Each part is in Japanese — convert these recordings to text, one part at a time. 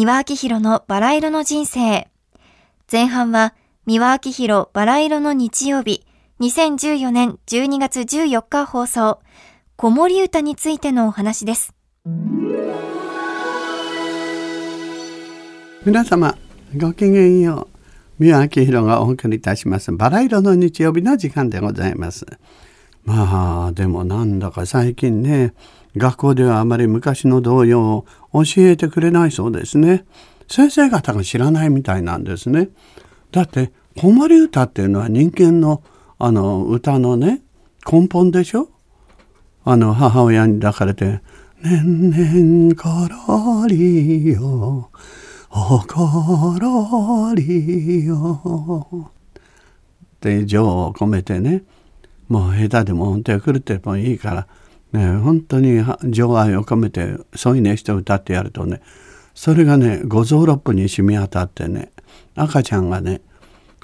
三輪明宏のバラ色の人生。前半は三輪明宏バラ色の日曜日、2014年12月14日放送、子守歌についてのお話です。皆様、ごきげんよう。三輪明宏がお送りいたします。バラ色の日曜日の時間でございます。まあ、でもなんだか最近ね、学校ではあまり昔の童謡を教えてくれないそうですね。先生方が知らないみたいなんですね。だって子守歌っていうのは人間のあの歌のね根本でしょ？あの母親に抱かれて「ねんねんころりよおころりよ」って情を込めてねもう下手でも本当に狂ってもいいからね、本当に情愛を込めて添い寝して歌ってやるとねそれがね五臓六腑に染み渡ってね赤ちゃんがね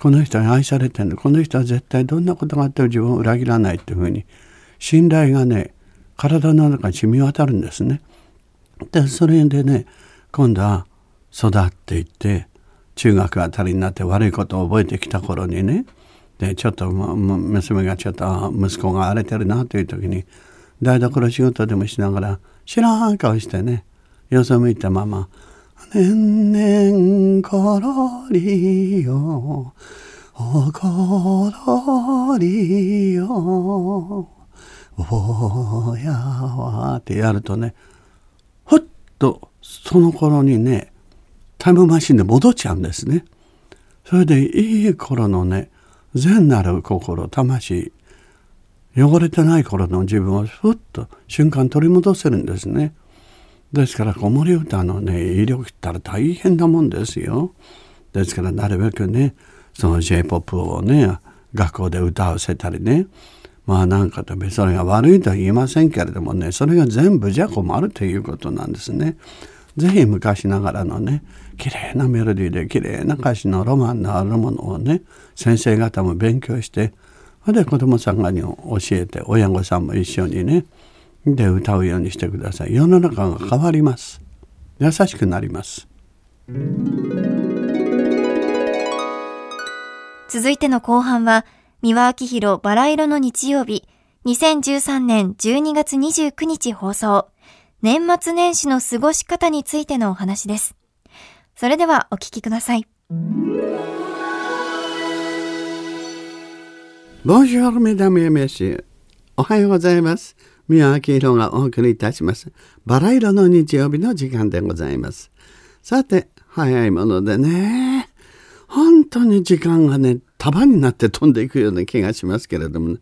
この人に愛されてるのこの人は絶対どんなことがあっても自分を裏切らないっていうふうに信頼がね体の中に染み渡るんですね。でそれでね今度は育っていって中学あたりになって悪いことを覚えてきた頃にねでちょっと娘がちょっと息子が荒れてるなという時に台所仕事でもしながら知らん顔してねよそ向いたまま「ねんねんころりよおころりよおやわ」ってやるとねふっとその頃にねタイムマシンで戻っちゃうんですね。それでいい頃のね善なる心魂汚れてない頃の自分をふっと瞬間取り戻せるんですね。ですから子守歌のね威力ったら大変なもんですよ。ですからなるべくねその J−POP をね学校で歌わせたりねまあなんかとそれが悪いとは言いませんけれどもねそれが全部じゃ困るということなんですね。ぜひ昔ながらのね綺麗なメロディーで綺麗な歌詞のロマンのあるものをね先生方も勉強してそれで子供さんがに教えて親御さんも一緒にねで歌うようにしてください。世の中が変わります。優しくなります。続いての後半は三輪明宏バラ色の日曜日2013年12月29日放送。年末年始の過ごし方についてのお話です。それではお聞きください。ボンジュールメダメメシおはようございます。宮脇宏がお送りいたします。バラ色の日曜日の時間でございます。さて、早いものでね、本当に時間がね、束になって飛んでいくような気がしますけれども、ね、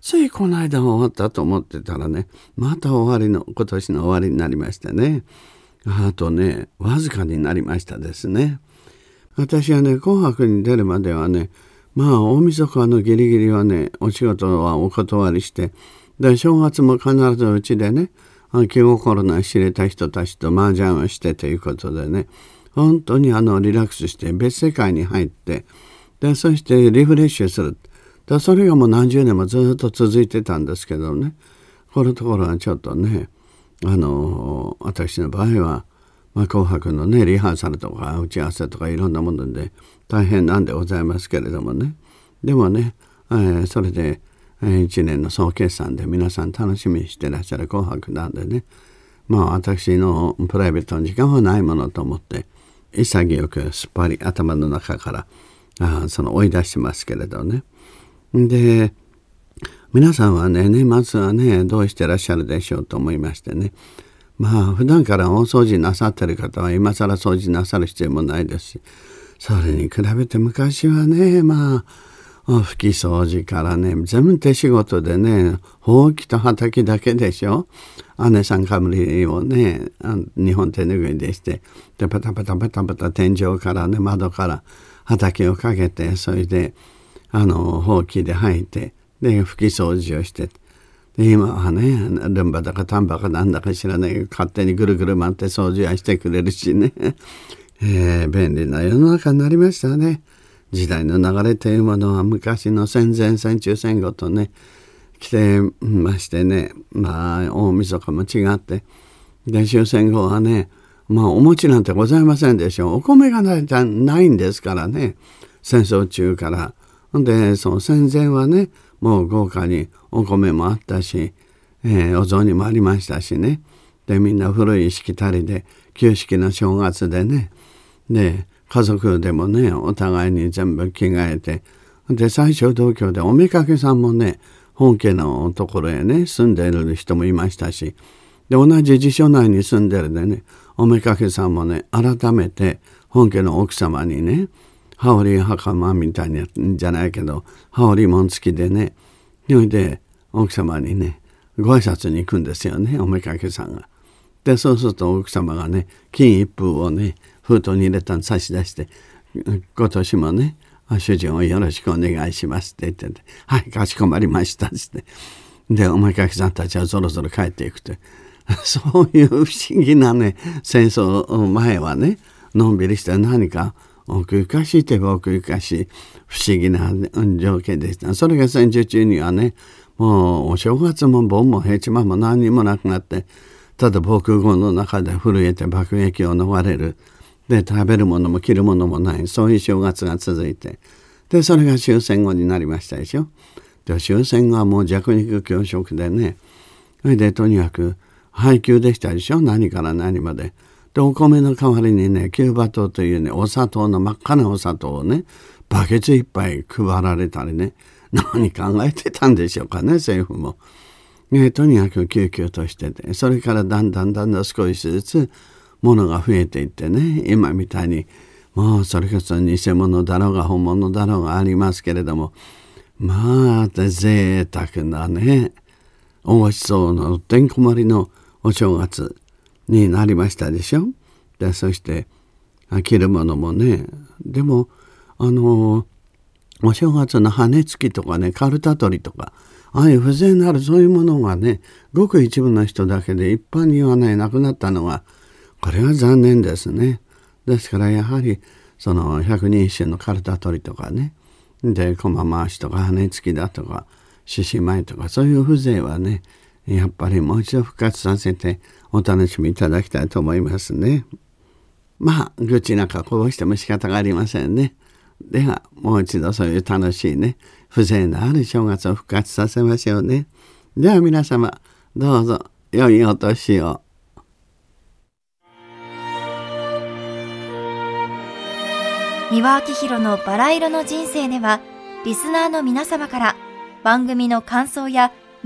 ついこの間終わったと思ってたらね、また終わりの、今年の終わりになりましてね、あとね、わずかになりましたですね。私はね、紅白に出るまではね、まあ大晦日のギリギリはねお仕事はお断りしてで正月も必ずうちでね気心の知れた人たちと麻雀をしてということでね本当にあのリラックスして別世界に入ってでそしてリフレッシュする。でそれがもう何十年もずっと続いてたんですけどねこのところはちょっとねあの私の場合はまあ、紅白のねリハーサルとか打ち合わせとかいろんなもので大変なんでございますけれどもね。でもね、えー、それで、えー、1年の総決算で皆さん楽しみにしてらっしゃる「紅白」なんでね。まあ私のプライベートの時間はないものと思って潔くすっぱり頭の中からあその追い出してますけれどね。で皆さんはね年末はねどうしてらっしゃるでしょうと思いましてね。まあ普段から大掃除なさってる方は今更掃除なさる必要もないですしそれに比べて昔はねまあ拭き掃除からね全部手仕事でねほうきと畑だけでしょ姉さんかぶりをね日本手拭いでしてでパタパタパタパタ天井からね窓から畑をかけてそれであのほうきで履いてで拭き掃除をして。今はねルンバだかタンバかなんだか知らないけど勝手にぐるぐる回って掃除はしてくれるしね、えー、便利な世の中になりましたね時代の流れというものは昔の戦前戦中戦後とね来てましてねまあ大晦日も違ってで終戦後はねまあお餅なんてございませんでしょう。お米がないないんですからね。戦争中から。で、その戦前はね、もう豪華にお米もあったし、えー、お雑煮もありましたしね。で、みんな古いしきたりで、旧式の正月でね。で、家族でもね、お互いに全部着替えて。で、最初同居でおめかけさんもね、本家のところへね、住んでる人もいましたし。で、同じ辞書内に住んでるでね、おめかけさんもね、改めて本家の奥様にね、羽織袴みたいなじゃないけど、羽織紋付きでね、それで奥様にね、ご挨拶に行くんですよね、おめかけさんが。で、そうすると奥様がね、金一封をね、封筒に入れたの差し出して、今年もね、主人をよろしくお願いしますって言ってて、はい、かしこまりましたって。で、おめかけさんたちはぞろぞろ帰っていくと。そういう不思議なね、戦争前はね、のんびりして何か奥ゆかしいといえば奥ゆかしい不思議な条件でした。それが戦時中にはね、もうお正月も盆も平地間も何にもなくなって、ただ防空壕の中で震えて爆撃を逃れる。で、食べるものも着るものもない。そういう正月が続いて。で、それが終戦後になりましたでしょ。で、終戦後はもう弱肉強食でね。それで、とにかく、配給でしたでしょ何から何まで。でお米の代わりにねキューバ糖というねお砂糖の真っ赤なお砂糖をねバケツいっぱい配られたりね何考えてたんでしょうかね政府も。ね、とにかく救急としててそれからだんだんだんだん少しずつ物が増えていってね今みたいにもうそれこそ偽物だろうが本物だろうがありますけれどもまあ贅沢なねおごちそうのてんこ盛りのお正月になりましたでしょ？でそして着るものもねでもあのお正月の羽根付きとかねカルタ取りとかああいう風情のあるそういうものがねごく一部の人だけで一般にはねなくなったのはこれは残念ですね。ですからやはりその百人一首のカルタ取りとかねで駒回しとか羽根付きだとか獅子舞とかそういう風情はねやっぱりもう一度復活させてお楽しみいただきたいと思いますね。まあ愚痴なんかこぼしても仕方がありませんね。ではもう一度そういう楽しいね風情のある正月を復活させましょうね。では皆様どうぞ良いお年を。三輪明宏のバラ色の人生ではリスナーの皆様から番組の感想や